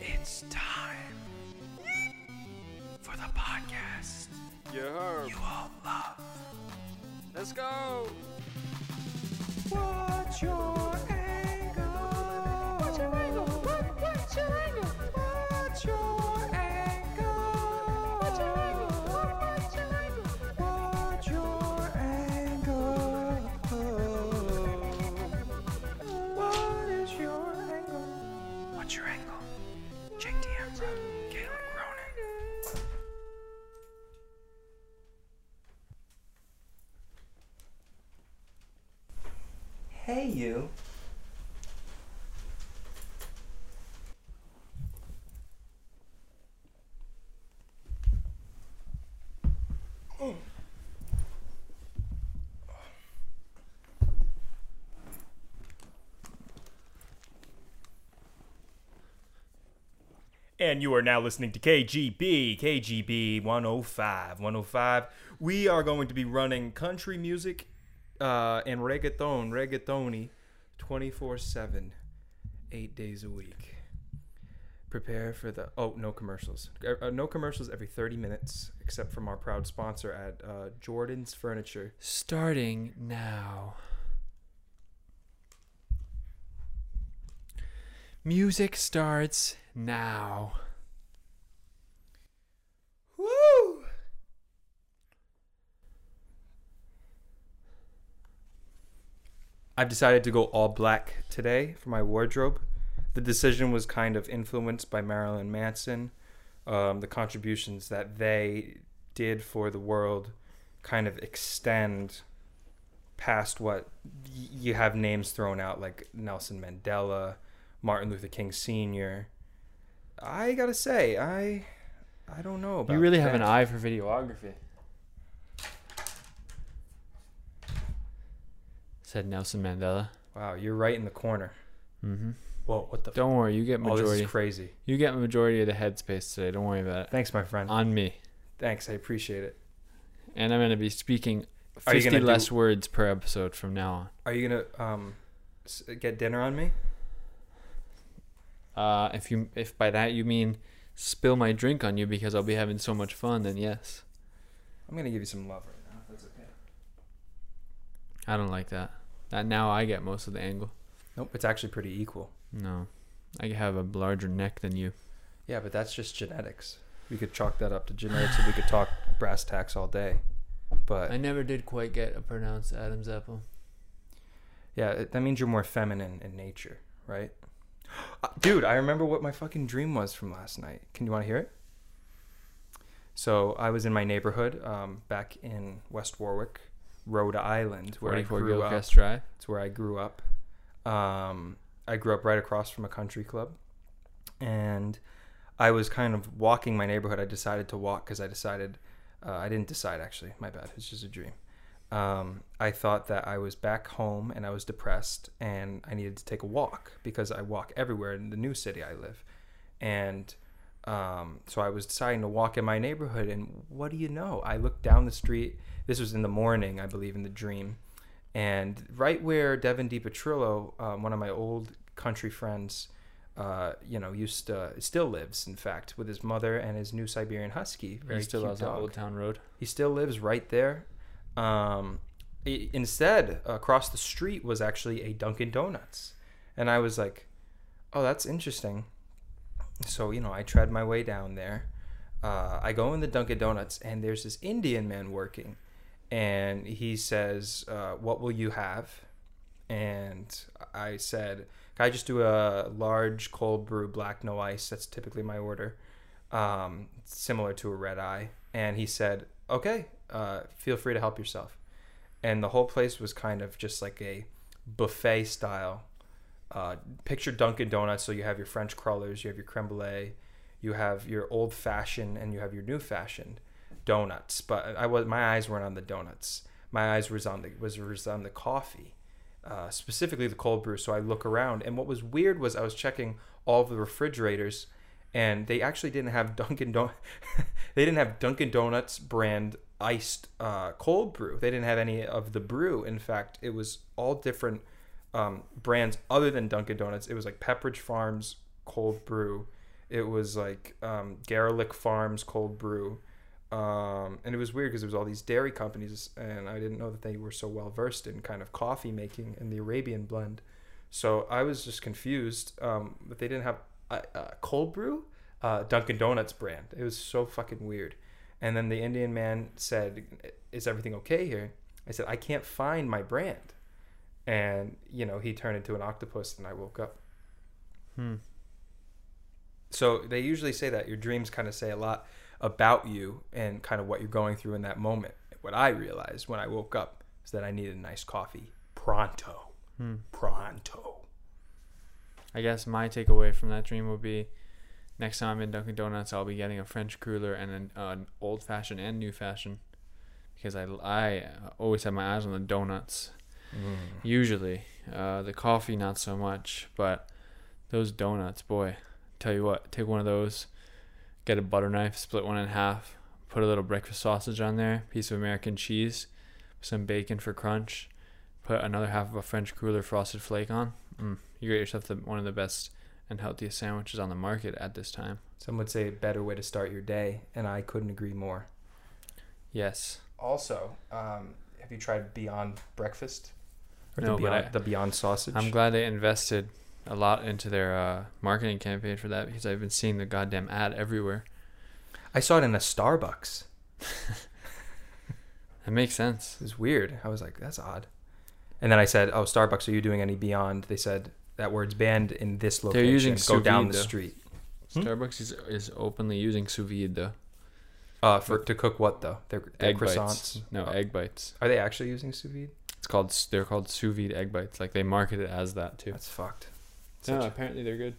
It's time for the podcast You heard. you all love. Let's go. What's your And you are now listening to KGB, KGB 105, 105. We are going to be running country music uh, and reggaeton, reggaetoni 24 7, eight days a week. Prepare for the. Oh, no commercials. Uh, uh, no commercials every 30 minutes, except from our proud sponsor at uh, Jordan's Furniture. Starting now. Music starts now. Woo! I've decided to go all black today for my wardrobe. The decision was kind of influenced by Marilyn Manson. Um, the contributions that they did for the world kind of extend past what y- you have names thrown out like Nelson Mandela, Martin Luther King Sr. I gotta say, I I don't know about You really have an eye for videography. Said Nelson Mandela. Wow, you're right in the corner. Mm-hmm. Whoa, what the? Don't worry, you get majority. oh, this is crazy. you get majority of the headspace today. Don't worry about it. Thanks, my friend. On me. Thanks, I appreciate it. And I'm gonna be speaking 50 gonna do- less words per episode from now on. Are you gonna um get dinner on me? Uh, if you if by that you mean spill my drink on you because I'll be having so much fun, then yes. I'm gonna give you some love right now. if That's okay. I don't like that. That now I get most of the angle. Nope, it's actually pretty equal. No, I have a larger neck than you. Yeah, but that's just genetics. We could chalk that up to genetics, and we could talk brass tacks all day. But I never did quite get a pronounced Adam's apple. yeah, it, that means you're more feminine in nature, right? Uh, Dude, I remember what my fucking dream was from last night. Can you want to hear it? So I was in my neighborhood, um, back in West Warwick, Rhode Island, where I 44 grew up. Gilchrist Drive. It's where I grew up. Um, I grew up right across from a country club, and I was kind of walking my neighborhood. I decided to walk because I decided uh, I didn't decide actually. My bad. It's just a dream. Um, I thought that I was back home and I was depressed and I needed to take a walk because I walk everywhere in the new city I live, and um, so I was deciding to walk in my neighborhood. And what do you know? I looked down the street. This was in the morning, I believe, in the dream and right where Devin DiPetrillo, um, one of my old country friends, uh, you know, used to still lives, in fact, with his mother and his new Siberian Husky. Very He still cute lives on dog. Old Town Road. He still lives right there. Um, i- instead, across the street was actually a Dunkin' Donuts, and I was like, "Oh, that's interesting." So you know, I tread my way down there. Uh, I go in the Dunkin' Donuts, and there's this Indian man working, and he says, uh, "What will you have?" And I said, "Can I just do a large cold brew, black, no ice? That's typically my order, um, similar to a red eye." And he said, "Okay, uh, feel free to help yourself." And the whole place was kind of just like a buffet style. Uh, picture Dunkin' Donuts, so you have your French crullers, you have your creme brulee, you have your old fashioned, and you have your new fashioned donuts. But I was my eyes weren't on the donuts. My eyes was on the was, was on the coffee, uh, specifically the cold brew. So I look around, and what was weird was I was checking all the refrigerators, and they actually didn't have Dunkin' Don- they didn't have Dunkin' Donuts brand iced uh, cold brew. They didn't have any of the brew. In fact, it was all different um, brands other than Dunkin' Donuts. It was like Pepperidge Farms cold brew. It was like um, Garelick Farms cold brew, um, and it was weird because there was all these dairy companies, and I didn't know that they were so well versed in kind of coffee making and the Arabian blend. So I was just confused um, that they didn't have a, a cold brew, uh, Dunkin' Donuts brand. It was so fucking weird. And then the Indian man said, "Is everything okay here?" I said, "I can't find my brand." And you know, he turned into an octopus, and I woke up. Hmm. So they usually say that your dreams kind of say a lot about you and kind of what you're going through in that moment. What I realized when I woke up is that I needed a nice coffee pronto. Hmm. Pronto. I guess my takeaway from that dream would be next time I'm in Dunkin' Donuts, I'll be getting a French cruller and an, uh, an old fashioned and new fashioned because I, I always have my eyes on the donuts. Usually, uh, the coffee not so much, but those donuts, boy, tell you what, take one of those, get a butter knife, split one in half, put a little breakfast sausage on there, piece of American cheese, some bacon for crunch, put another half of a French cruller frosted flake on. Mm, you get yourself the, one of the best and healthiest sandwiches on the market at this time. Some would say a better way to start your day, and I couldn't agree more. Yes. Also, um, have you tried Beyond Breakfast? Or No, the but Beyond, I- the Beyond Sausage? I'm glad they invested a lot into their uh, marketing campaign for that because I've been seeing the goddamn ad everywhere. I saw it in a Starbucks. It makes sense. It was weird. I was like, that's odd. And then I said, "Oh, Starbucks, are you doing any Beyond?" They said that word's banned in this location. They're using Go sous down vide, the though. street. Hmm? Starbucks is, is openly using sous vide though. Uh, for to cook what though? Their, their Egg croissants. bites. No, Oh. egg bites. Are they actually using sous vide? It's called they're called sous vide egg bites. Like they market it as that too. That's fucked. No, Such- apparently they're good.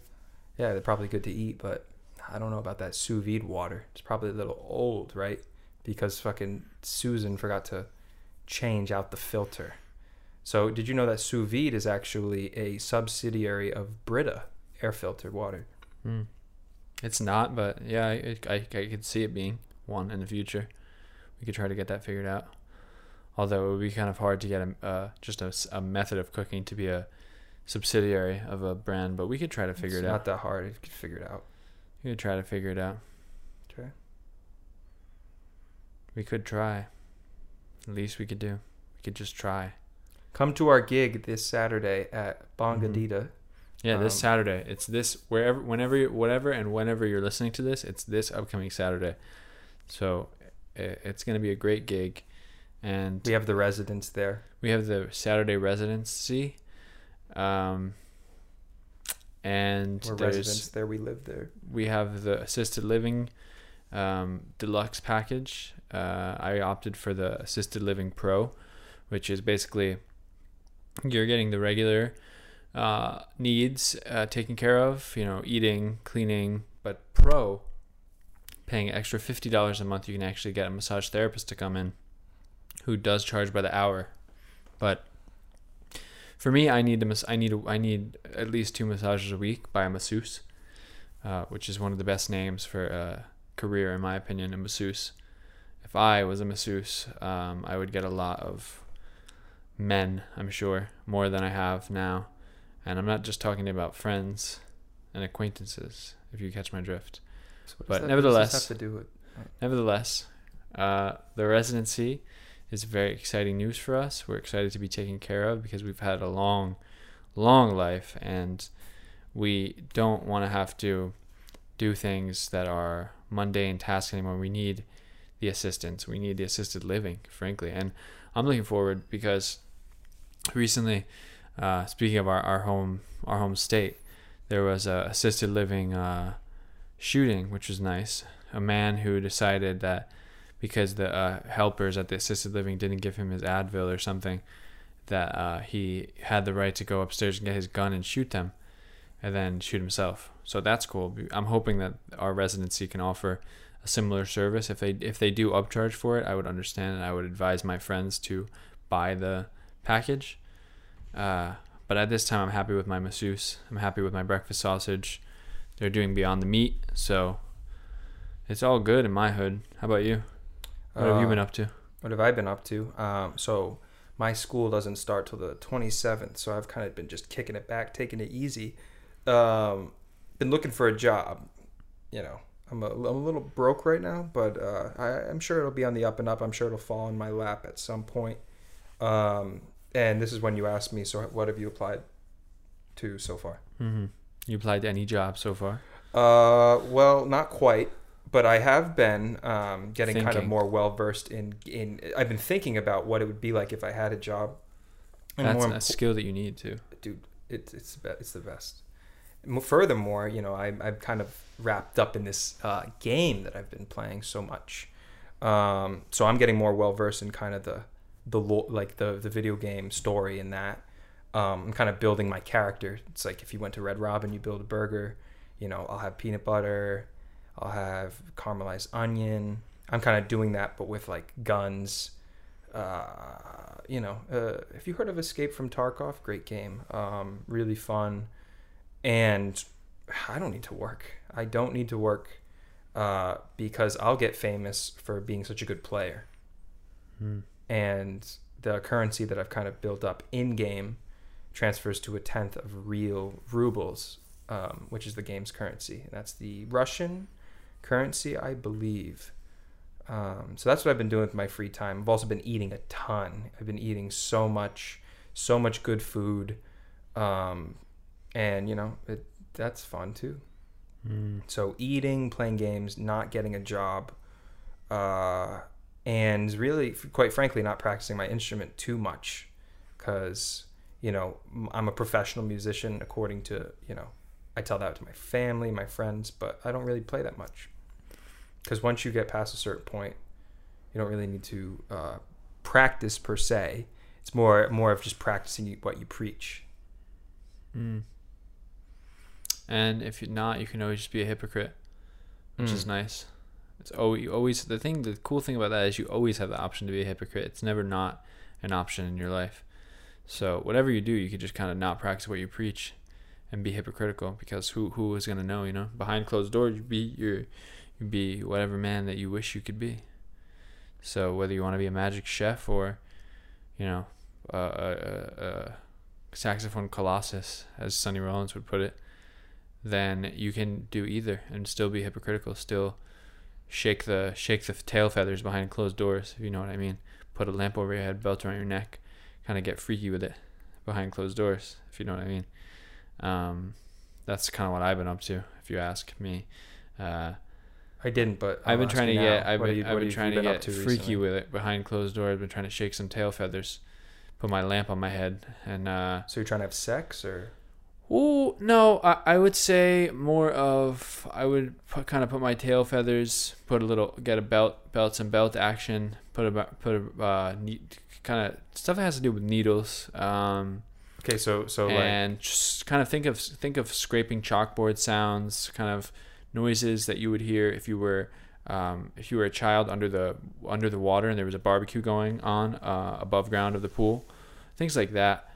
yeah, they're probably good to eat, but I don't know about that sous vide water. It's probably a little old, right? Because fucking Susan forgot to change out the filter. So, did you know that sous vide is actually a subsidiary of Brita air filtered water? Hmm. It's not, but yeah, I, I, I could see it being one in the future. We could try to get that figured out. Although it would be kind of hard to get a uh, just a method of cooking to be a subsidiary of a brand, but we could try to figure it's it not out. that hard you could figure it out. We could try to figure it out. Okay. We could try. At least we could do. We could just try. Come to our gig this Saturday at Bongadita. Yeah, this Um, Saturday. It's this wherever, whenever, whatever, and whenever you're listening to this, it's this upcoming Saturday. So it's gonna be a great gig, and We have the residents there. we have the Saturday residency, um, and We're there's residents there. We live there. we have the assisted living um, deluxe package. Uh, I opted for the assisted living pro, which is basically you're getting the regular uh, needs uh, taken care of, you know, eating, cleaning, but pro, paying extra fifty dollars a month, you can actually get a massage therapist to come in, who does charge by the hour, but for me, I need mas- I need a, I need at least two massages a week by a masseuse uh, which is one of the best names for a career, in my opinion, a masseuse. If I was a masseuse, um, I would get a lot of men, I'm sure, more than I have now. And I'm not just talking about friends and acquaintances, if you catch my drift. So But that- nevertheless- have to do with Nevertheless, uh, the residency is very exciting news for us. We're excited to be taken care of because we've had a long, long life and we don't want to have to do things that are mundane tasks anymore. We need the assistance. We need the assisted living, frankly. And I'm looking forward because recently, uh, speaking of our, our home our home state, there was a assisted living uh, shooting, which was nice. A man who decided that because the uh, helpers at the assisted living didn't give him his Advil or something, that uh, he had the right to go upstairs and get his gun and shoot them, and then shoot himself. So that's cool. I'm hoping that our residency can offer a similar service. If they if they do upcharge for it, I would understand and I would advise my friends to buy the package. Uh, but at this time, I'm happy with my masseuse. I'm happy with my breakfast sausage. They're doing beyond the meat, so it's all good in my hood. How about you? What have you Uh, been up to? What have I been up to? Um, so my school doesn't start till the 27th, so I've kind of been just kicking it back, taking it easy. Um, been looking for a job. you know, I'm a, I'm a little broke right now, but uh, I, I'm sure it'll be on the up and up. I'm sure it'll fall in my lap at some point. Um, and this is when you asked me, so what have you applied to so far? Mm-hmm. You applied to any job so far? Uh, well, not quite, but I have been um, getting kind of more well versed in in. I've been thinking about what it would be like if I had a job. And That's more a skill that you need to. dude, it's it's the it's the best. Furthermore, you know, I'm I'm kind of wrapped up in this uh, game that I've been playing so much, um, so I'm getting more well versed in kind of the the like the the video game story and that. Um, I'm kind of building my character. It's like if you went to Red Robin, you build a burger. You know, I'll have peanut butter, I'll have caramelized onion. I'm kind of doing that, but with like guns. Uh, you know, uh, have you heard of Escape from Tarkov? Great game. Um, really fun. And I don't need to work. I don't need to work uh, because I'll get famous for being such a good player. Hmm. And the currency that I've kind of built up in game transfers to a tenth of real rubles, um, which is the game's currency. And that's the Russian currency, I believe. Um, so that's what I've been doing with my free time. I've also been eating a ton. I've been eating so much, so much good food, um, and you know it, that's fun too. Mm. So eating, playing games, not getting a job, uh, and really, quite frankly, not practicing my instrument too much, because you know I'm a professional musician according to you know I tell that to my family, my friends, but I don't really play that much. Because once you get past a certain point, you don't really need to uh, practice per se. It's more more of just practicing what you preach. Mm. And if you're not, you can always just be a hypocrite, which is Mm. nice. It's always, always the thing. The cool thing about that is you always have the option to be a hypocrite. It's never not an option in your life. So whatever you do, you could just kind of not practice what you preach, and be hypocritical. Because who who is gonna know? You know, behind closed doors, you be your you be whatever man that you wish you could be. So whether you want to be a magic chef or, you know, a, a, a saxophone colossus, as Sonny Rollins would put it, then you can do either and still be hypocritical. Still shake the shake the tail feathers behind closed doors. If you know what I mean. Put a lamp over your head, belt around your neck, kind of get freaky with it behind closed doors. If you know what I mean. Um, that's kind of what I've been up to. If you ask me. Uh, I didn't, but I've I'll been trying to get. I've been, you- I've been have trying to been get to freaky recently? with it behind closed doors. I've been trying to shake some tail feathers, put my lamp on my head, and uh, So you're trying to have sex, or Oh no, I, I would say more of I would put, kind of put my tail feathers, put a little, get a belt, belts and belt action, put a put a uh, kind of stuff that has to do with needles, um, okay, so so like and just kind of think of think of scraping chalkboard sounds, kind of noises that you would hear if you were um, if you were a child under the under the water and there was a barbecue going on uh, above ground of the pool, things like that.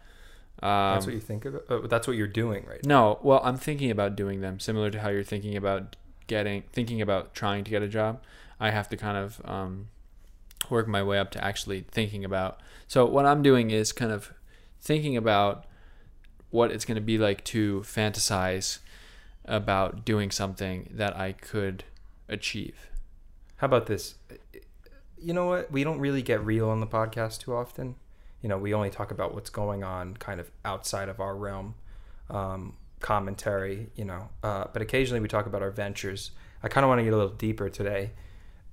Um, that's what you think of. Uh, that's what you're doing right no, well, I'm thinking about doing them similar to how you're thinking about getting thinking about trying to get a job. I have to kind of um, work my way up to actually thinking about. So what I'm doing is kind of thinking about what it's going to be like to fantasize about doing something that I could achieve. How about this? You know what? We don't really get real on the podcast too often. You know, we only talk about what's going on kind of outside of our realm, um, commentary, you know. Uh, but occasionally we talk about our ventures. I kind of want to get a little deeper today,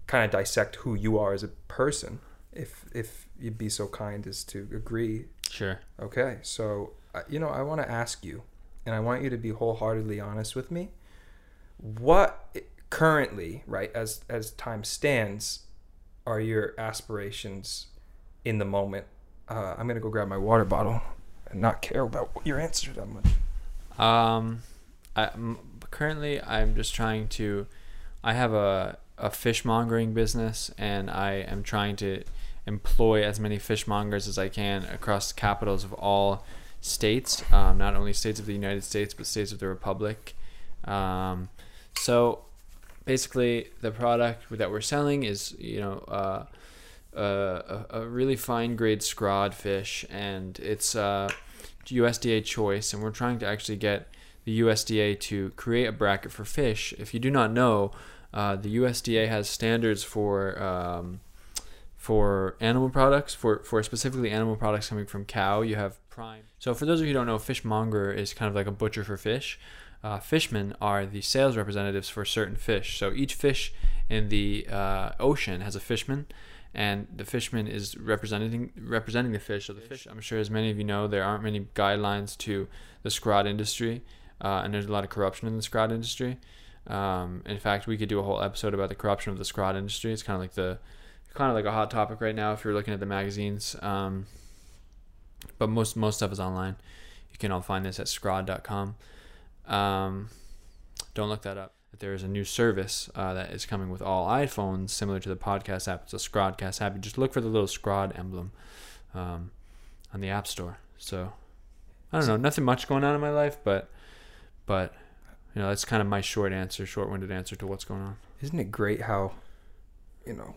kind of dissect who you are as a person, if if you'd be so kind as to agree. Sure. Okay, so uh, you know, I want to ask you, and I want you to be wholeheartedly honest with me. What currently, right, as as time stands, are your aspirations in the moment? Uh, I'm gonna go grab my water bottle and not care about your answer that much. Um, I, m- currently I'm just trying to. I have a a fishmongering business, and I am trying to employ as many fishmongers as I can across the capitals of all states, um, not only states of the United States but states of the Republic. Um, so basically, the product that we're selling is you know. Uh, a, a really fine grade scrod fish, and it's uh, USDA choice, and we're trying to actually get the USDA to create a bracket for fish. If you do not know, uh, the USDA has standards for um, for animal products, for, for specifically animal products coming from cow. You have prime. So for those of you who don't know, fishmonger is kind of like a butcher for fish. Uh, fishmen are the sales representatives for certain fish. So each fish in the uh, ocean has a fishman, and the fishman is representing representing the fish. So the fish, I'm sure, as many of you know, there aren't many guidelines to the scrod industry, uh, and there's a lot of corruption in the scrod industry. Um, in fact, we could do a whole episode about the corruption of the scrod industry. It's kind of like the kind of like a hot topic right now if you're looking at the magazines. Um, but most most stuff is online. You can all find this at scrod.com. Um, don't look that up. There is a new service uh, that is coming with all iPhones, similar to the podcast app. It's a Scrodcast app. You just look for the little Scrod emblem um, on the App Store. So I don't know, nothing much going on in my life, but but you know that's kind of my short answer, short-winded answer to what's going on. Isn't it great how, you know,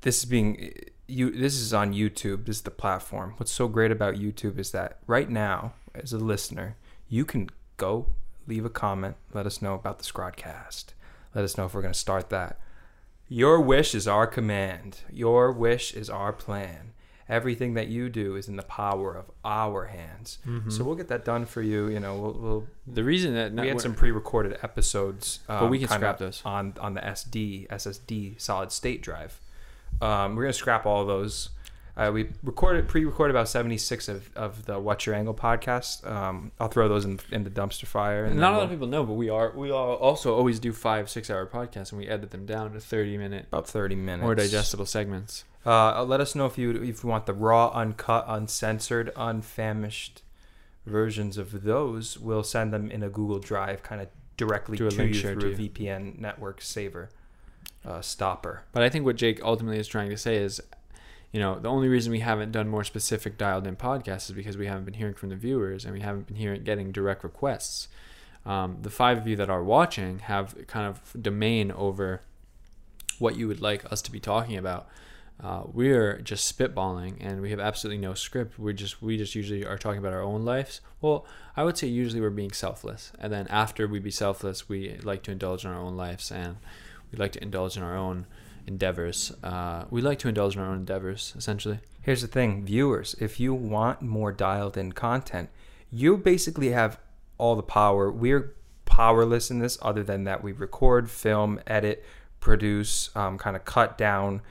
this is being you. This is on YouTube. This is the platform. What's so great about YouTube is that right now, as a listener, you can go leave a comment. Let us know about the Scrodcast. Let us know if we're going to start that. Your wish is our command. Your wish is our plan. Everything that you do is in the power of our hands. So we'll get that done for you. You know, we'll, we'll The reason that we had some pre-recorded episodes, um, But we can scrap those. on on the SD SSD solid state drive. Um, we're gonna scrap all those. Uh, we recorded pre-recorded about seventy six of, of the What's Your Angle podcast. Um, I'll throw those in, in the dumpster fire. And not a lot we'll- of people know, but we are we all also always do five six hour podcasts, and we edit them down to thirty minute about thirty minutes. more digestible segments. Uh, let us know if you if you want the raw, uncut, uncensored, unfamished versions of those. We'll send them in a Google Drive, kind of directly to link you through a to. VPN network saver uh, stopper. But I think what Jake ultimately is trying to say is, you know, the only reason we haven't done more specific dialed in podcasts is because we haven't been hearing from the viewers and we haven't been hearing getting direct requests. Um, the five of you that are watching have kind of domain over what you would like us to be talking about. Uh, we're just spitballing and we have absolutely no script. We just we just usually are talking about our own lives. Well, I would say usually we're being selfless, and then after we be selfless, we like to indulge in our own lives and we like to indulge in our own endeavors. Uh, we like to indulge in our own endeavors, essentially. Here's the thing, viewers, if you want more dialed in content, you basically have all the power. We're powerless in this, other than that we record, film, edit, produce, um, kind of cut down,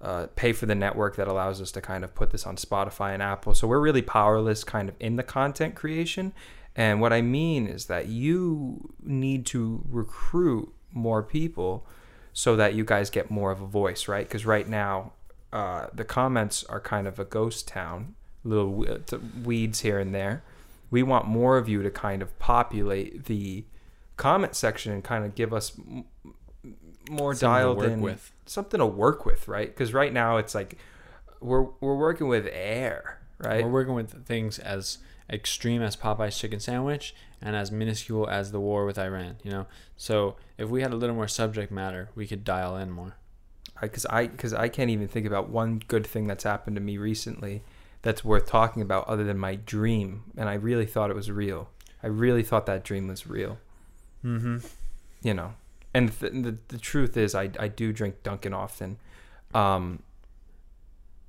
uh, pay for the network that allows us to kind of put this on Spotify and Apple. So we're really powerless kind of in the content creation. And what I mean is that you need to recruit more people so that you guys get more of a voice, right? Because right now, uh, the comments are kind of a ghost town, little weeds here and there. We want more of you to kind of populate the comment section and kind of give us m- more Something to dialed work in with. something to work with, right? Because right now it's like we're we're working with air, right? We're working with things as extreme as Popeye's chicken sandwich and as minuscule as the war with Iran. You know, so if we had a little more subject matter, we could dial in more. because I because I can't even think about one good thing that's happened to me recently that's worth talking about other than my dream, and I really thought it was real. I really thought that dream was real. Mm-hmm. You know, and th- the the truth is, I I do drink Dunkin' often, um,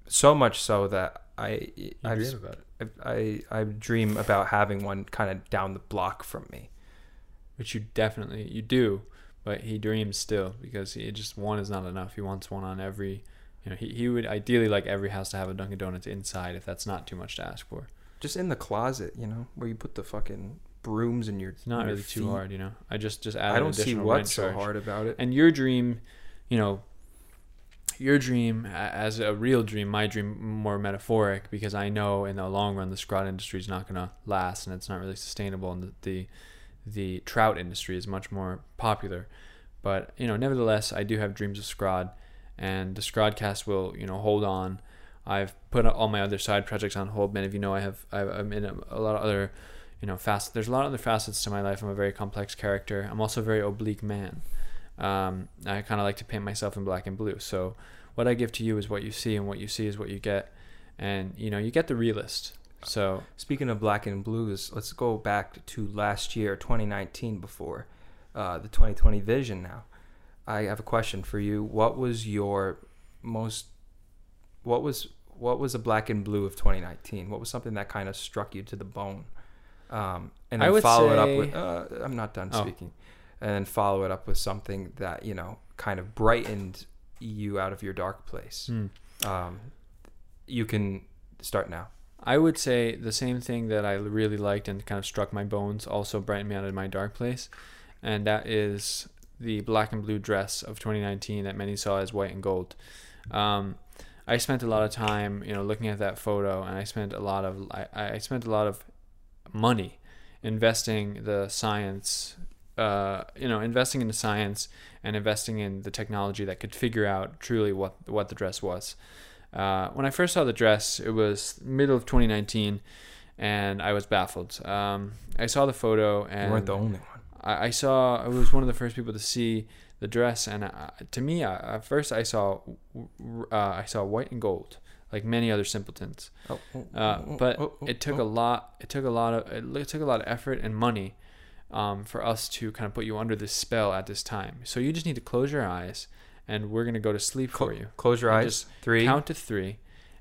so much so that I I about it, I I dream about having one kind of down the block from me. which you definitely you do, but he dreams still because he just one is not enough. He wants one on every. You know, he, he would ideally like every house to have a Dunkin' Donuts inside if that's not too much to ask for. Just in the closet, you know, where you put the fucking brooms in your. It's not your really too hard, you know. I just just add I don't see what's so hard about it. And your dream, you know, your dream as a real dream, my dream more metaphoric because I know in the long run the scrod industry is not going to last and it's not really sustainable and the, the the trout industry is much more popular. But, you know, nevertheless, I do have dreams of scrod and the scrodcast will, you know, hold on. I've put all my other side projects on hold. Many of you know I have I'm in a, a lot of other, you know, fast. There's a lot of other facets to my life. I'm a very complex character. I'm also a very oblique man. Um, I kind of like to paint myself in black and blue. So what I give to you is what you see, and what you see is what you get. And you know, you get the realist. So Speaking of black and blues, let's go back to last year, 2019, before uh, the 2020 vision. Now, I have a question for you. What was your most what was what was a black and blue of 2019? What was something that kind of struck you to the bone? Um, and I then would follow it up say- with uh, I'm not done Oh. speaking. And then follow it up with something that you know kind of brightened you out of your dark place. hmm. Um, you can start now. I would say the same thing that I really liked and kind of struck my bones, also brightened me out of my dark place, and that is the black and blue dress of 2019 that many saw as white and gold. Um, I spent a lot of time, you know, looking at that photo, and I spent a lot of I, I spent a lot of money investing the science, uh, you know, investing in the science and investing in the technology that could figure out truly what what the dress was. Uh, when I first saw the dress, it was middle of 2019, and I was baffled. Um, I saw the photo, and you weren't the only one. I, I saw I was one of the first people to see the dress, and uh, to me, I, at first I saw uh, I saw white and gold, like many other simpletons. Oh, oh, Uh, oh, but oh, it took a lot. It took a lot of. It took a lot of effort and money um, for us to kind of put you under this spell at this time. So you just need to close your eyes, and we're gonna go to sleep Clo- for you. Close your And eyes. just Three. Count to three,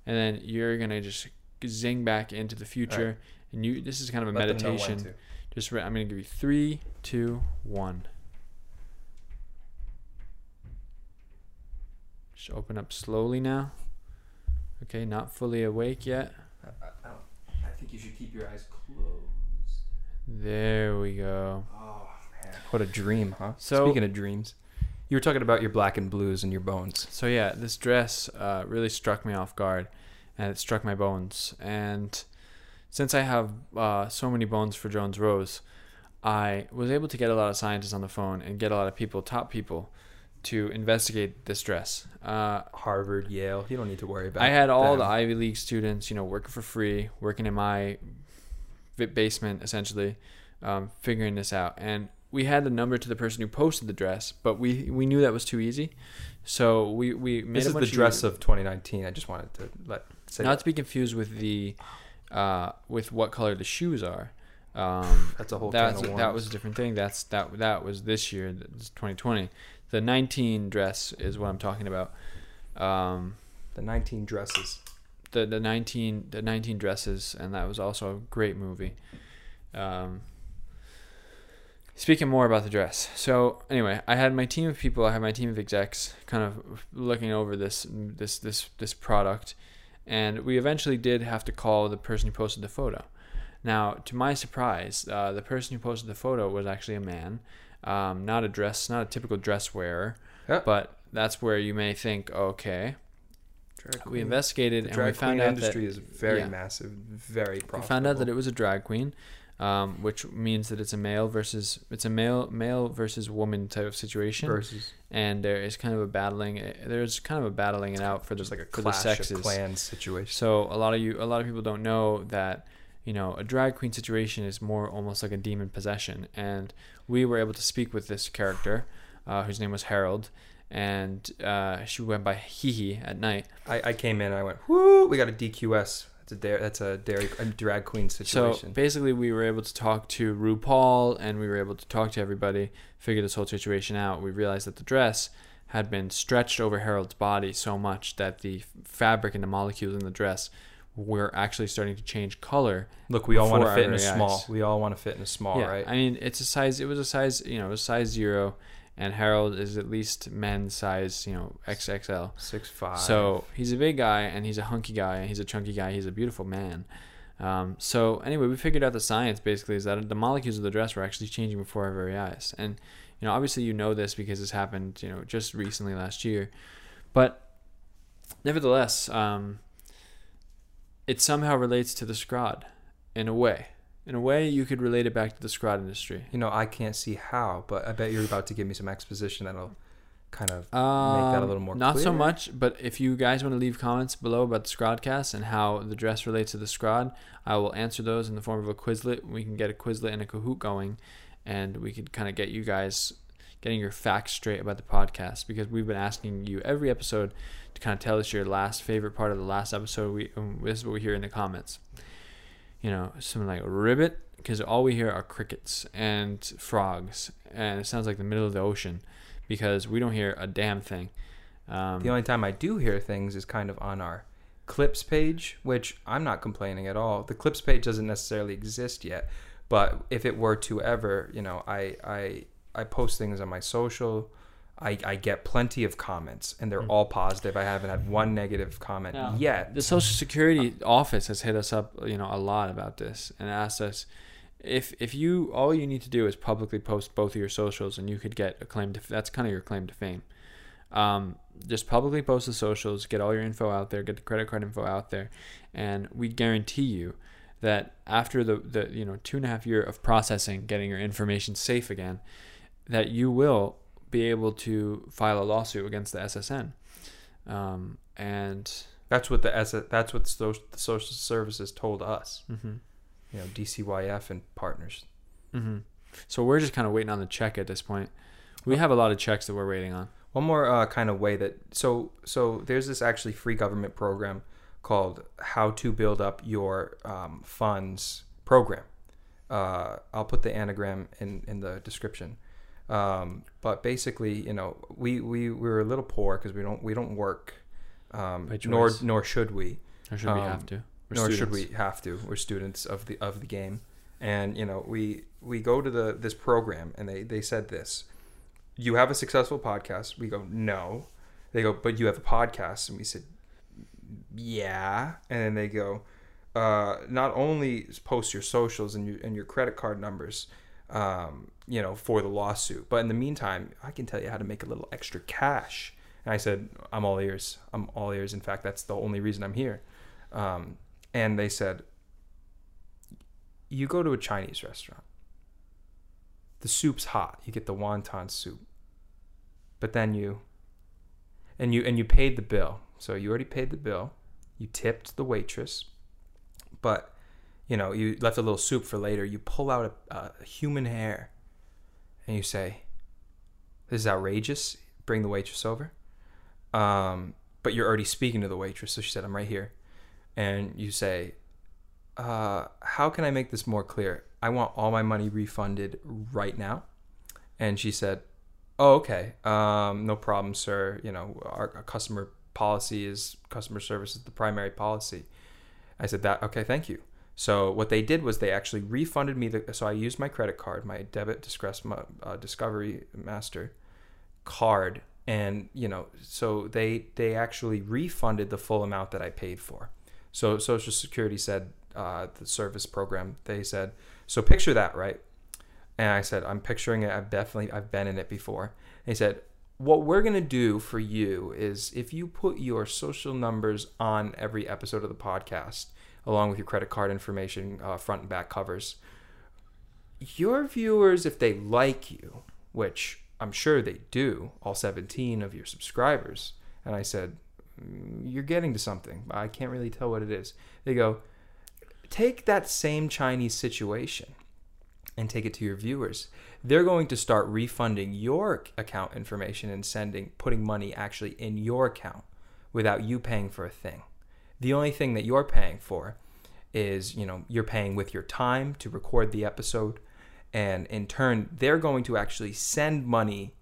and then you're gonna just zing back into the future. And you. This is kind of a Let them know when meditation. Just re- I'm gonna give you three, two, one. Just open up slowly now. Okay, not fully awake yet. I, I, I think you should keep your eyes closed. There we go. Oh man, what a dream, huh? So- Speaking of dreams, you were talking about your black and blues and your bones. So yeah, this dress uh, really struck me off guard, and it struck my bones. And since I have uh, so many bones for Jones Rose, I was able to get a lot of scientists on the phone and get a lot of people, top people, to investigate this dress. Uh, Harvard, Yale. You don't need to worry about. I had all the. Ivy League students, you know, working for free, working in my basement essentially, um, figuring this out. And we had the number to the person who posted the dress, but we we knew that was too easy, so we we made This is the dress of, of 2019. I just wanted to let say not to be confused with the uh, with what color the shoes are. Um, that's a whole. that's that was a different thing. That's that that was this year, that's 2020. The 19 dress is what I'm talking about. Um, the 19 dresses. The the 19 the 19 dresses and that was also a great movie. Um speaking more about the dress. So anyway i had my team of people i had my team of execs kind of looking over this this this this product and we eventually did have to call the person who posted the photo. Now to my surprise uh, the person who posted the photo was actually a man um, not a dress not a typical dress wearer Yeah. but that's where you may think okay we investigated The and we found queen out industry that is very yeah. massive, very profitable. we found out that it was a drag queen, um, which means that it's a male versus it's a male male versus woman type of situation, versus and there is kind of a battling. eh, There's kind of a battling it out for the just like a for the clash sexes. of clans situation. So a lot of you, a lot of people don't know that you know a drag queen situation is more almost like a demon possession, and we were able to speak with this character, uh, whose name was Harold, and uh, she went by Hee at night. I, I came in I went, whoo, we got a DQS. That's a dare. That's a dairy a drag queen situation. So basically, we were able to talk to RuPaul and we were able to talk to everybody, figure this whole situation out. We realized that the dress had been stretched over Harold's body so much that the fabric and the molecules in the dress were actually starting to change color. Look, we all want to fit in a small. We all want to fit in a small, yeah, right? I mean, it's a size. It was a size. You know, it was size zero, and Harold is at least men's size. You know, XXL. Six five. So he's a big guy and he's a hunky guy and he's a chunky guy. He's a beautiful man. Um, so anyway, we figured out the science basically is that the molecules of the dress were actually changing before our very eyes. And you know, obviously you know this because this happened, you know, just recently last year. But nevertheless, um, it somehow relates to the scrod in a way. In a way, you could relate it back to the scrod industry. you know, I can't see how, but I bet you're about to give me some exposition that'll kind of make Um, that a little more. Not so much, but if you guys want to leave comments below about the Scrodcast and how the dress relates to the Scrod, I will answer those in the form of a Quizlet. We can get a Quizlet and a Kahoot going, and we could kind of get you guys getting your facts straight about the podcast because we've been asking you every episode to kind of tell us your last favorite part of the last episode. We um, this is what we hear in the comments. You know, something like ribbit, because all we hear are crickets and frogs, and it sounds like the middle of the ocean, because we don't hear a damn thing. Um, The only time I do hear things is kind of on our clips page, which I'm not complaining at all. The clips page doesn't necessarily exist yet, but if it were to ever, you know, I I I post things on my social. I, I get plenty of comments and they're Mm. all positive. I haven't had one negative comment Now, yet. The Social Security office has hit us up, you know, a lot about this and asked us if if you all you need to do is publicly post both of your socials and you could get a claim to that's kind of your claim to fame. Um, just publicly post the socials, get all your info out there, get the credit card info out there, and we guarantee you that after the, the you know two and a half year of processing, getting your information safe again, that you will be able to file a lawsuit against the SSN. Um, and That's what the S- that's what the social, services told us. mhm. You know, DCYF and partners. hmm So we're just kind of waiting on the check at this point. We have a lot of checks that we're waiting on. One more uh, kind of way that so so there's this actually free government program called How to Build Up Your um, Funds program. Uh, I'll put the anagram in in the description. Um, but basically, you know, we we we were a little poor because we don't we don't work, um, nor nor should we Or should we Um, have to? We're nor should students. we have to. We're students of the of the game, and you know we we go to the this program, and they they said this: you have a successful podcast. We go no. They go, but you have a podcast, and we said yeah, and then they go, uh, not only post your socials and your and your credit card numbers. Um, you know, for the lawsuit. But in the meantime, I can tell you how to make a little extra cash. And I said, I'm all ears. I'm all ears. In fact, that's the only reason I'm here. Um, and they said, you go to a Chinese restaurant. The soup's hot. You get the wonton soup. But then you and you and you paid the bill. So you already paid the bill. You tipped the waitress. But you know, you left a little soup for later. You pull out a, a human hair and you say, This is outrageous. Bring the waitress over. Um, but you're already speaking to the waitress. So she said, I'm right here. And you say, uh, How can I make this more clear? I want all my money refunded right now. And she said, Oh, okay. Um, no problem, sir. You know, our, our customer policy is customer service is the primary policy. I said that. Okay, thank you. So what they did was they actually refunded me the. So I used my credit card, my debit Discrest, uh, Discovery Master card, and you know, so they they actually refunded the full amount that I paid for. So Social Security said uh, the service program. They said so. Picture that, right? And I said, I'm picturing it. I've definitely I've been in it before. And said, what we're gonna do for you is if you put your social numbers on every episode of the podcast, along with your credit card information, uh, front and back covers, your viewers, if they like you, which I'm sure they do, all 17 of your subscribers, and I said, "Mm, you're getting to something. I can't really tell what it is. They go, take that same Chinese situation and take it to your viewers. They're going to start refunding your account information and sending, putting money actually in your account without you paying for a thing. The only thing that you're paying for is, you know, you're paying with your time to record the episode. And in turn, they're going to actually send money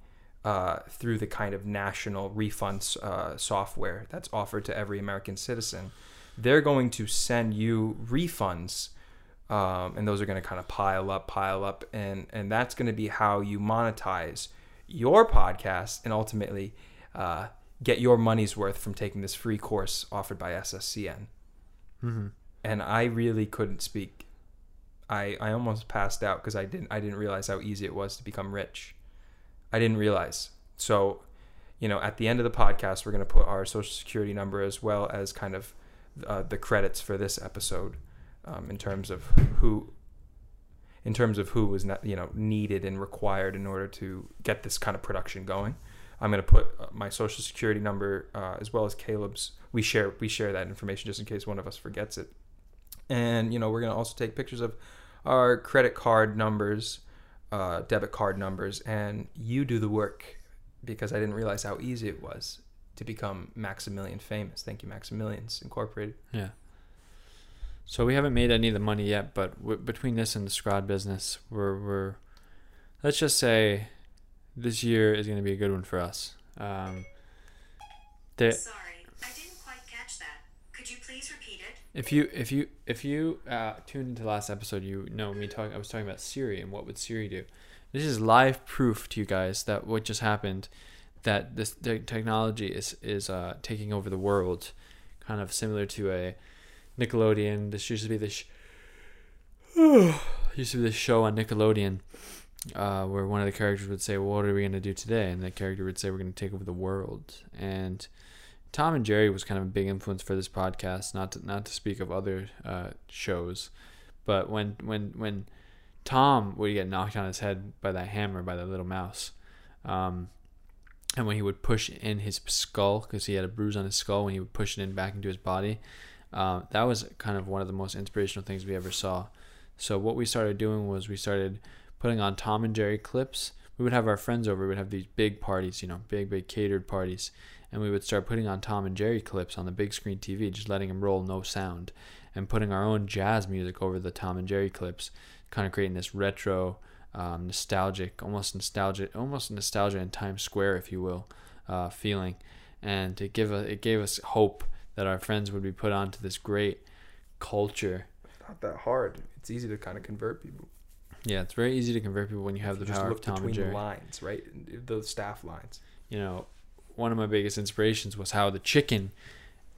uh, through the kind of national refunds uh, software that's offered to every American citizen. They're going to send you refunds um, and those are going to kind of pile up, pile up, and and that's going to be how you monetize your podcast and ultimately uh, get your money's worth from taking this free course offered by SSCN. Mm-hmm. And I really couldn't speak. I I almost passed out because I didn't I didn't realize how easy it was to become rich. I didn't realize. So, you know, at the end of the podcast, we're going to put our social security number as well as kind of uh, the credits for this episode um, in terms of who in terms of who was not, you know needed and required in order to get this kind of production going. I'm going to put uh, my social security number uh, as well as Caleb's. We share we share that information just in case one of us forgets it. And you know we're going to also take pictures of our credit card numbers, uh, debit card numbers, and you do the work because I didn't realize how easy it was to become Maximilian famous. Thank you, Maximilians Incorporated. Yeah. So we haven't made any of the money yet, but w- between this and the Scrod business, we're we're let's just say this year is going to be a good one for us. Um, Sorry, I didn't quite catch that. Could you please repeat it? if you if you if you uh, tuned into the last episode, you know me talking. I was talking about Siri and what would Siri do. This is live proof to you guys that what just happened, that this the technology is is uh, taking over the world, kind of similar to a Nickelodeon. This used to be the sh- used to be the show on Nickelodeon. Uh, where one of the characters would say, well, "What are we going to do today?" and the character would say, "We're going to take over the world." And Tom and Jerry was kind of a big influence for this podcast. Not to, not to speak of other uh, shows, but when when when Tom would get knocked on his head by that hammer by that little mouse, um, and when he would push in his skull because he had a bruise on his skull, when he would push it in back into his body, uh, that was kind of one of the most inspirational things we ever saw. So what we started doing was we started putting on Tom and Jerry clips. We would have our friends over. We would have these big parties, you know, big big catered parties, and we would start putting on Tom and Jerry clips on the big screen TV, just letting them roll, no sound, and putting our own jazz music over the Tom and Jerry clips, kind of creating this retro, um, nostalgic, almost nostalgic, almost nostalgia in Times Square, if you will, uh, feeling, and it give a, it gave us hope that our friends would be put onto this great culture. Not that hard. It's easy to kind of convert people. Yeah, it's very easy to convert people when you have You the just power look of Tom and between Jerry. the lines, right? The staff lines. you know, one of my biggest inspirations was how the chicken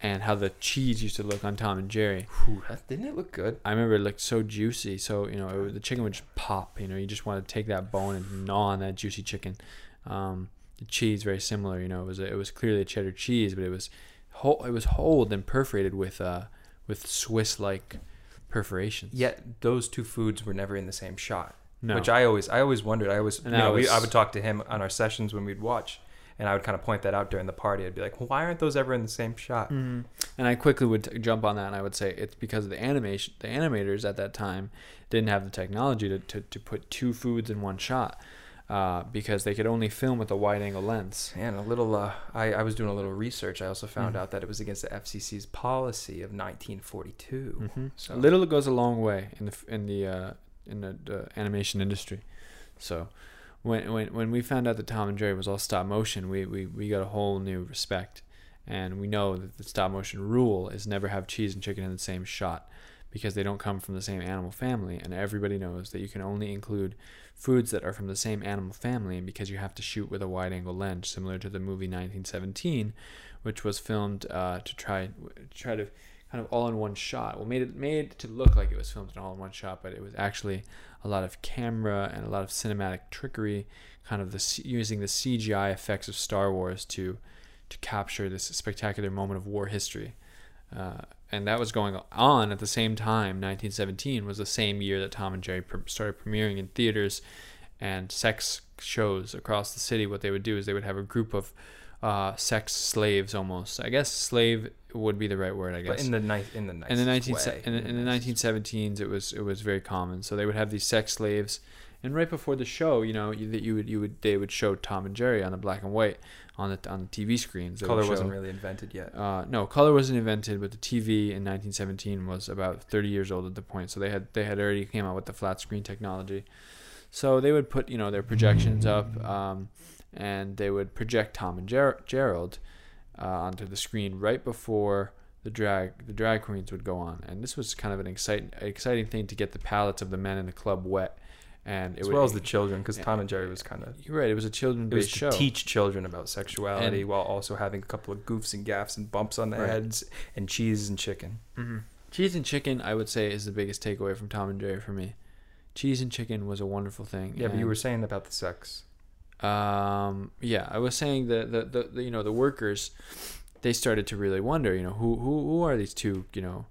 and how the cheese used to look on Tom and Jerry. Whew, that, didn't it look good? I remember it looked so juicy. So you know, it, the chicken would just pop. You know, you just want to take that bone and gnaw on that juicy chicken. Um, the cheese very similar. You know, it was a, it was clearly a cheddar cheese, but it was whole, it was holed and perforated with uh with Swiss like perforations. Yet those two foods were never in the same shot. No. Which I always, I always wondered. I always, you And that know, we, was- I would talk to him on our sessions when we'd watch, and I would kind of point that out during the party. I'd be like, "Why aren't those ever in the same shot?" Mhm. And I quickly would t- jump on that, and I would say it's because the animation, the animators at that time didn't have the technology to, to, to put two foods in one shot, uh, because they could only film with a wide angle lens. And a little, uh, I, I was doing a little research. I also found Mhm. out that it was against the FCC's policy of 1942. hmm So- A little goes a long way in the in the uh, in the uh, animation industry. So when when when we found out that Tom and Jerry was all stop motion, we, we, we got a whole new respect, and we know that the stop motion rule is never have cheese and chicken in the same shot, because they don't come from the same animal family, and everybody knows that you can only include foods that are from the same animal family, because you have to shoot with a wide angle lens, similar to the movie 1917, which was filmed uh, to try try to kind of all in one shot. Well, made it made to look like it was filmed in all in one shot, but it was actually a lot of camera and a lot of cinematic trickery, kind of the using the CGI effects of Star Wars to to capture this spectacular moment of war history. Uh, and that was going on at the same time. 1917 was the same year that Tom and Jerry pr- started premiering in theaters and sex shows across the city. What they would do is they would have a group of uh, sex slaves almost. I guess slave would be the right word. I guess But in the ni- in the in the 19 way, in, the- in the nicest- 1917s it was it was very common so they would have these sex slaves and right before the show you know you, that you would you would they would show Tom and Jerry on the black and white on the on the TV screens color wasn't really invented yet. uh, no, color wasn't invented, but the TV in 1917 was about 30 years old at the point. So they had they had already came out with the flat screen technology. So they would put you know their projections up, um, and they would project Tom and Ger- Gerald uh, onto the screen right before the drag the drag queens would go on. And this was kind of an exciting exciting thing to get the palates of the men in the club wet. And it as would, well as the children, because. Tom and Jerry was kind of you're right. It was a children it was to show. teach children about sexuality And- while also having a couple of goofs and gaffs and bumps on their Right. heads and cheese and chicken. hmm Cheese and chicken, I would say, is the biggest takeaway from Tom and Jerry for me. Cheese and chicken was a wonderful thing. Yeah, but you were saying about the sex. um, yeah, I was saying that the, the, the you know the workers, they started to really wonder, you know, who who who are these two, you know,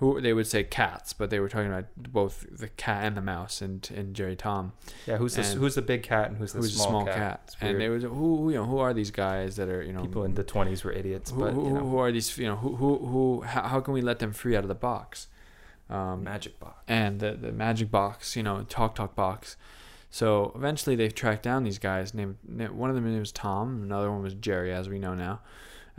who they would say cats, but they were talking about both the cat and the mouse and and Jerry Tom, Yeah, who's the who's the big cat and who's the who's small, small cat? cat, and they was who you know who are these guys that are you know people in the twenties were idiots, who, but who, you know, who are these you know who who who how, how can we let them free out of the box? Um, magic box. and the, the magic box, you know, talk talk box. So eventually they tracked down these guys. Named one of them was Tom, another one was Jerry, as we know now.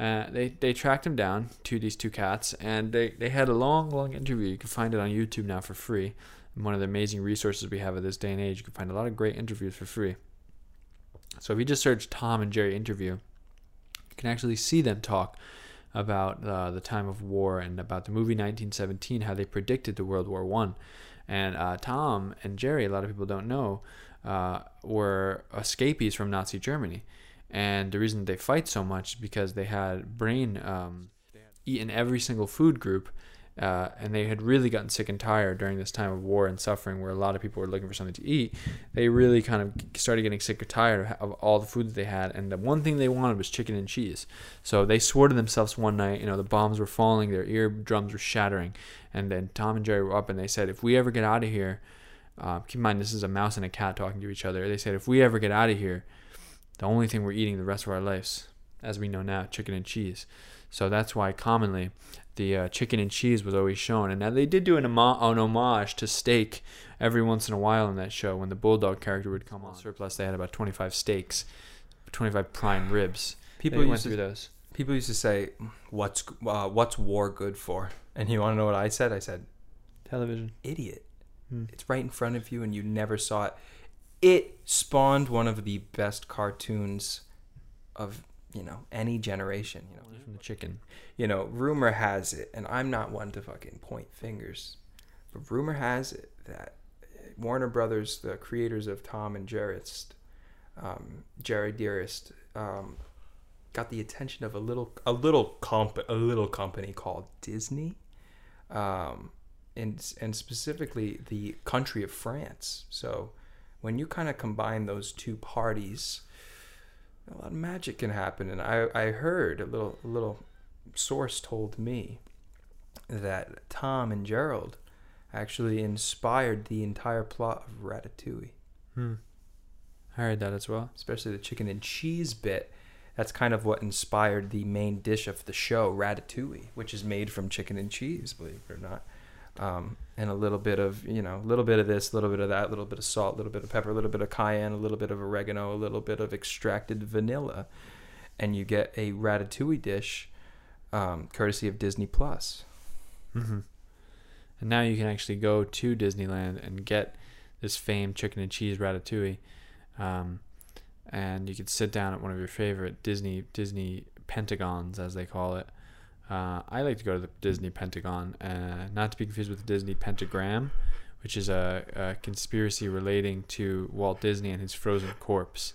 Uh, they they tracked him down to these two cats, and they they had a long long interview. You can find it on YouTube now for free. One of the amazing resources we have at this day and age. You can find a lot of great interviews for free. So if you just search Tom and Jerry interview, you can actually see them talk about uh, the time of war and about the movie 1917, how they predicted the World War One. And uh, Tom and Jerry, a lot of people don't know, uh, were escapees from Nazi Germany. And the reason they fight so much is because they had brain um, eaten every single food group. Uh, and they had really gotten sick and tired during this time of war and suffering, where a lot of people were looking for something to eat. They really kind of started getting sick or tired of, all the food that they had, and the one thing they wanted was chicken and cheese. So they swore to themselves one night, you know, the bombs were falling, their eardrums were shattering, and then Tom and Jerry were up, and they said, if we ever get out of here, uh, keep in mind this is a mouse and a cat talking to each other. They said, if we ever get out of here, the only thing we're eating the rest of our lives, as we know now, chicken and cheese. So that's why commonly the uh, chicken and cheese was always shown. And now they did do an, homo- an homage to steak every once in a while in that show when the bulldog character would come on. Surplus, they had about 25 steaks, 25 prime ribs. People they went used through to those. people used to say, "What's uh, what's war good for?" And you want to know what I said? I said, Television. "Idiot! Hmm. It's right in front of you, and you never saw it." It spawned one of the best cartoons of you know any generation. You know, From the chicken. you know, rumor has it, and I'm not one to fucking point fingers, but rumor has it that Warner Brothers, the creators of Tom and Jerry's, um, Jerry Dearest, um, got the attention of a little a little comp a little company called Disney, um, and and specifically the country of France. So when you kind of combine those two parties, a lot of magic can happen. And I I heard a little a little source told me that Tom and Gerald actually inspired the entire plot of Ratatouille, Hmm. I heard that as well. especially the chicken and cheese bit. That's kind of what inspired the main dish of the show, Ratatouille, which is made from chicken and cheese, believe it or not. Um, and a little bit of, you know, a little bit of this, a little bit of that, a little bit of salt, a little bit of pepper, a little bit of cayenne, a little bit of oregano, a little bit of extracted vanilla. And you get a ratatouille dish um, courtesy of Disney Plus. hmm And now you can actually go to Disneyland and get this famed chicken and cheese ratatouille, um, and you could sit down at one of your favorite Disney Disney pentagons, as they call it. Uh, I like to go to the Disney Pentagon, uh, not to be confused with the Disney Pentagram, which is a, a conspiracy relating to Walt Disney and his frozen corpse.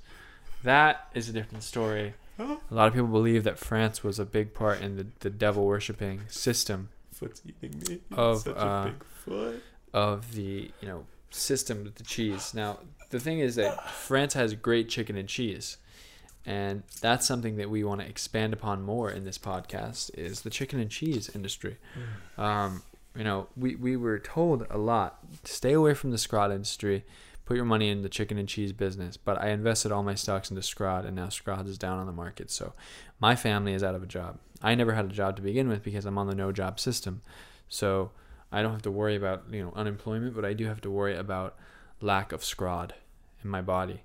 That is a different story. A lot of people believe that France was a big part in the, the devil worshipping system Foot's eating me. Of, uh, of the you know system with the cheese. Now the thing is that France has great chicken and cheese, and that's something that we want to expand upon more in this podcast is the chicken and cheese industry. Um, you know, we we were told a lot stay away from the Scrod industry. Put your money in the chicken and cheese business, but I invested all my stocks into Scrod, and now Scrod is down on the market. So, my family is out of a job. I never had a job to begin with because I'm on the no job system. So, I don't have to worry about you know unemployment, but I do have to worry about lack of scrod in my body.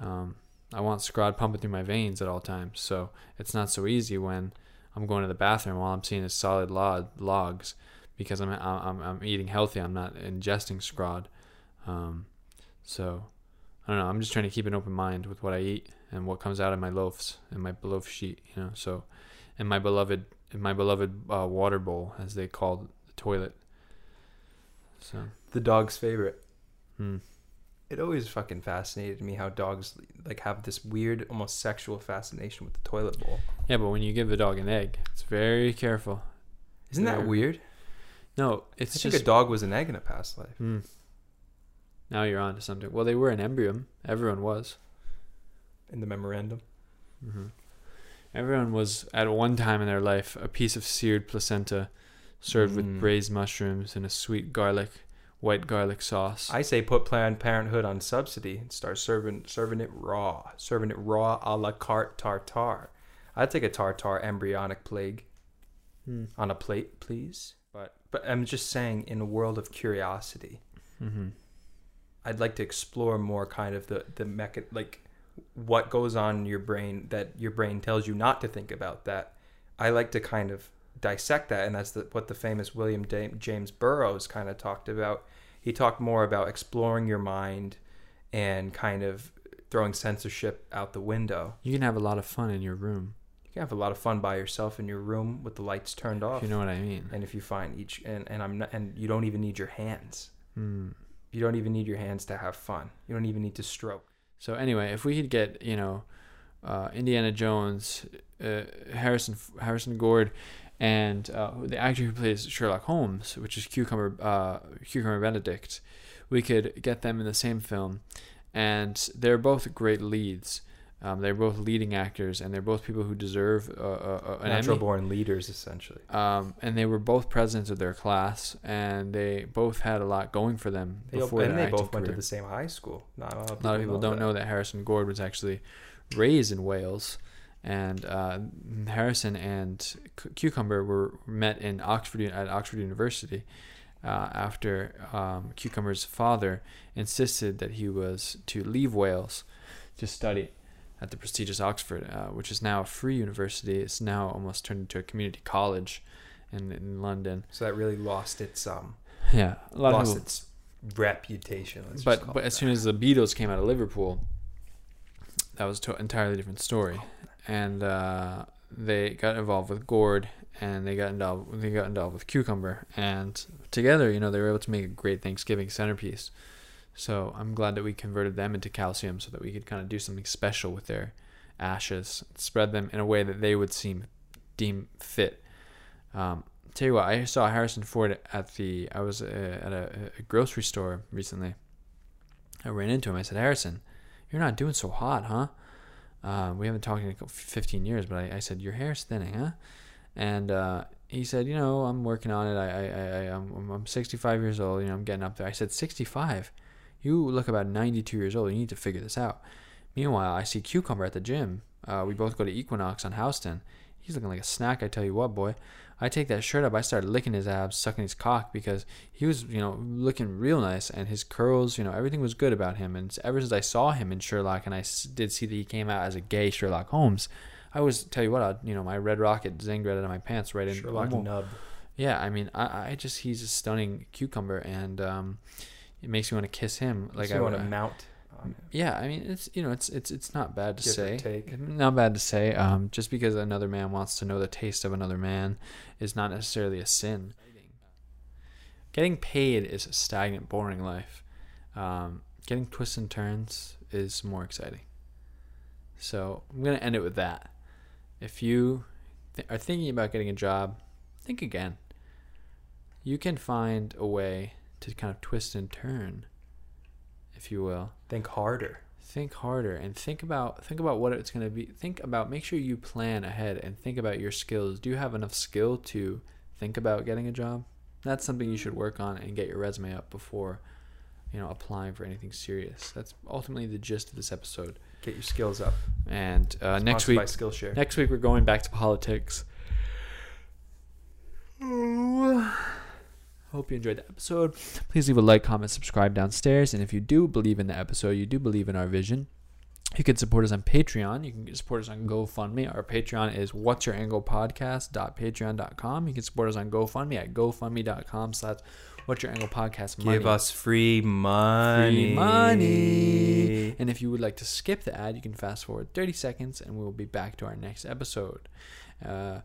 Um, I want scrod pumping through my veins at all times, so it's not so easy when I'm going to the bathroom while I'm seeing a solid log logs because I'm I'm I'm eating healthy. I'm not ingesting scrod. Um, so I don't know. I'm just trying to keep an open mind with what I eat and what comes out of my loaves and my loaf sheet. You know, so and my beloved in my beloved uh, water bowl, as they call the toilet. So, The dog's favorite. hmm. It always fucking fascinated me how dogs like have this weird, almost sexual fascination with the toilet bowl. yeah, but when you give a dog an egg, it's very careful. Isn't that They're- weird? No, it's I it's think just a dog was an egg in a past life. Hmm. Now you're on to something. Well, they were an embryo. Everyone was. In the memorandum. hmm Everyone was at one time in their life a piece of seared placenta, served Mm. with braised mushrooms and a sweet garlic, white garlic sauce. I say put Planned Parenthood on subsidy and start serving serving it raw, serving it raw a la carte tartare. I'd take a tartare embryonic plague Hmm. on a plate, please. But but I'm just saying, in a world of curiosity, Mm-hmm. I'd like to explore more kind of the the mecha like what goes on in your brain that your brain tells you not to think about that I like to kind of dissect that, and that's the, what the famous William James Burroughs kind of talked about. He talked more about exploring your mind and kind of throwing censorship out the window. You can have a lot of fun in your room, You can have a lot of fun by yourself in your room with the lights turned off. if you know what I mean. and if you find each and, and I'm not, and you don't even need your hands. Hmm. You don't even need your hands to have fun. You don't even need to stroke. So anyway, if we could get you know uh, Indiana Jones, uh, Harrison Harrison Gord, and uh, the actor who plays Sherlock Holmes, which is Cucumber uh, Cucumber Benedict, we could get them in the same film, and they're both great leads. Um, they're both leading actors, and they're both people who deserve uh, uh, an Natural Emmy. born leaders, essentially. Um, and they were both presidents of their class, and they both had a lot going for them They, before and they both went to the same high school. Not a lot of people, lot of people don't that. know that Harrison Gord was actually raised in Wales, and uh, Harrison and C- Cucumber were met in Oxford at Oxford University uh, after um, Cucumber's father insisted that he was to leave Wales to study at the prestigious Oxford, uh, which is now a free university. It's now almost turned into a community college in, in London. So that really lost its um Yeah, a lot lost of its reputation. But but as that. soon as the Beatles came out of Liverpool, that was an entirely different story, and uh, they got involved with gourd and they got involved they got involved with Cucumber, and together, you know, they were able to make a great Thanksgiving centerpiece. So I'm glad that we converted them into calcium, so that we could kind of do something special with their ashes, spread them in a way that they would seem deem fit. Um, tell you what, I saw Harrison Ford at the. I was uh, at a, a grocery store recently. I ran into him. I said, Harrison, you're not doing so hot, huh? Uh, we haven't talked in 15 years, but I, I said, your hair's thinning, huh? And uh, he said, you know, I'm working on it. I, I, I, I'm, I'm 65 years old. You know, I'm getting up there. I said, 65? You look about 92 years old. You need to figure this out. Meanwhile, I see Cucumber at the gym. Uh, we both go to Equinox on Houston. He's looking like a snack, I tell you what, boy. I take that shirt up. I started licking his abs, sucking his cock because he was, you know, looking real nice and his curls, you know, everything was good about him. And ever since I saw him in Sherlock and I did see that he came out as a gay Sherlock Holmes, I was, tell you what, I, you know, my red rocket zinged right out of my pants right in. Sherlock Nub. yeah, I mean, I, I just, he's a stunning cucumber and um, it makes me want to kiss him. Like I want to mount. On yeah, I mean it's you know it's it's it's not bad to Give say. take. Not bad to say. Um, just because another man wants to know the taste of another man is not necessarily a sin. Getting paid is a stagnant, boring life. Um, getting twists and turns is more exciting. So I'm gonna end it with that. If you th- are thinking about getting a job, think again. You can find a way to kind of twist and turn, if you will Think harder. think harder and think about think about what it's going to be think about make sure you plan ahead and think about your skills do you have enough skill to think about getting a job that's something you should work on and get your resume up before you know applying for anything serious that's ultimately the gist of this episode Get your skills up. and uh, next week Skillshare. next week we're going back to politics Hope you enjoyed the episode. Please leave a like, comment, subscribe downstairs. And if you do believe in the episode, you do believe in our vision, you can support us on Patreon. You can support us on GoFundMe. Our Patreon is what's your angle podcast.patreon.com. You can support us on GoFundMe at gofundme.com slash what's your angle podcast. Give us free money. free money. And if you would like to skip the ad, you can fast forward 30 seconds and we'll be back to our next episode. Uh,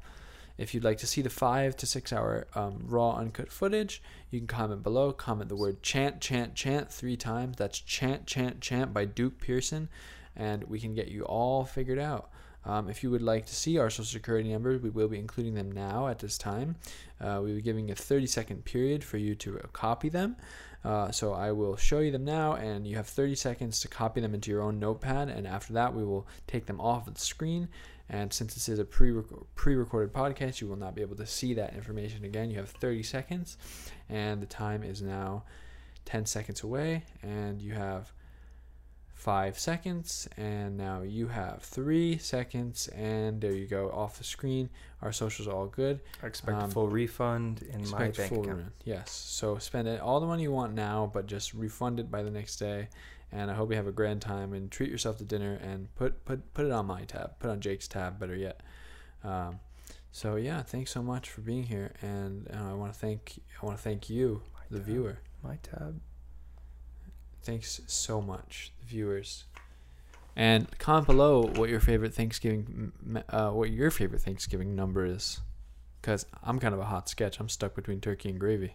if you'd like to see the five to six hour um, raw uncut footage, you can comment below. Comment the word chant, chant, chant three times. That's chant, chant, chant by Duke Pearson, and we can get you all figured out. Um, if you would like to see our social security numbers, we will be including them now at this time. Uh, we'll be giving a 30 second period for you to copy them. Uh, so I will show you them now, and you have 30 seconds to copy them into your own notepad. And after that, we will take them off of the screen. And since this is a pre pre-recorded podcast, you will not be able to see that information again. You have 30 seconds, and the time is now 10 seconds away, and you have five seconds, and now you have three seconds, and there you go off the screen. Our socials are all good. I expect Um, full refund in my bank full account. rent. Yes. So spend it all the money you want now, but just refund it by the next day. And I hope you have a grand time and treat yourself to dinner and put put put it on my tab, put on Jake's tab, better yet. Um, So yeah, thanks so much for being here, and uh, I want to thank I want to thank you, the tab. viewer. My tab. Thanks so much, the viewers. And comment below what your favorite Thanksgiving, uh, what your favorite Thanksgiving number is, because I'm kind of a hot sketch. I'm stuck between turkey and gravy.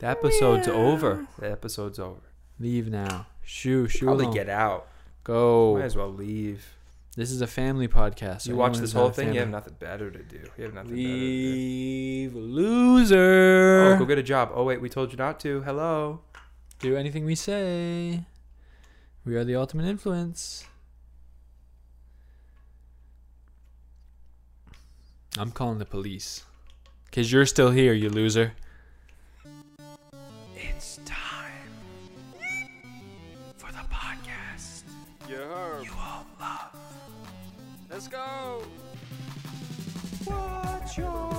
The episode's Meow. over. The episode's over. Leave now. Shoo, shoo. Probably get out. Go. Might as well leave. This is a family podcast. so you watch this whole thing. You have nothing better to do. You have nothing Leave, better loser. to do. Oh, go get a job. Oh wait, we told you not to. Hello. Do anything we say. We are the ultimate influence. I'm calling the police. Because you're still here, you loser. Let's go. Watch your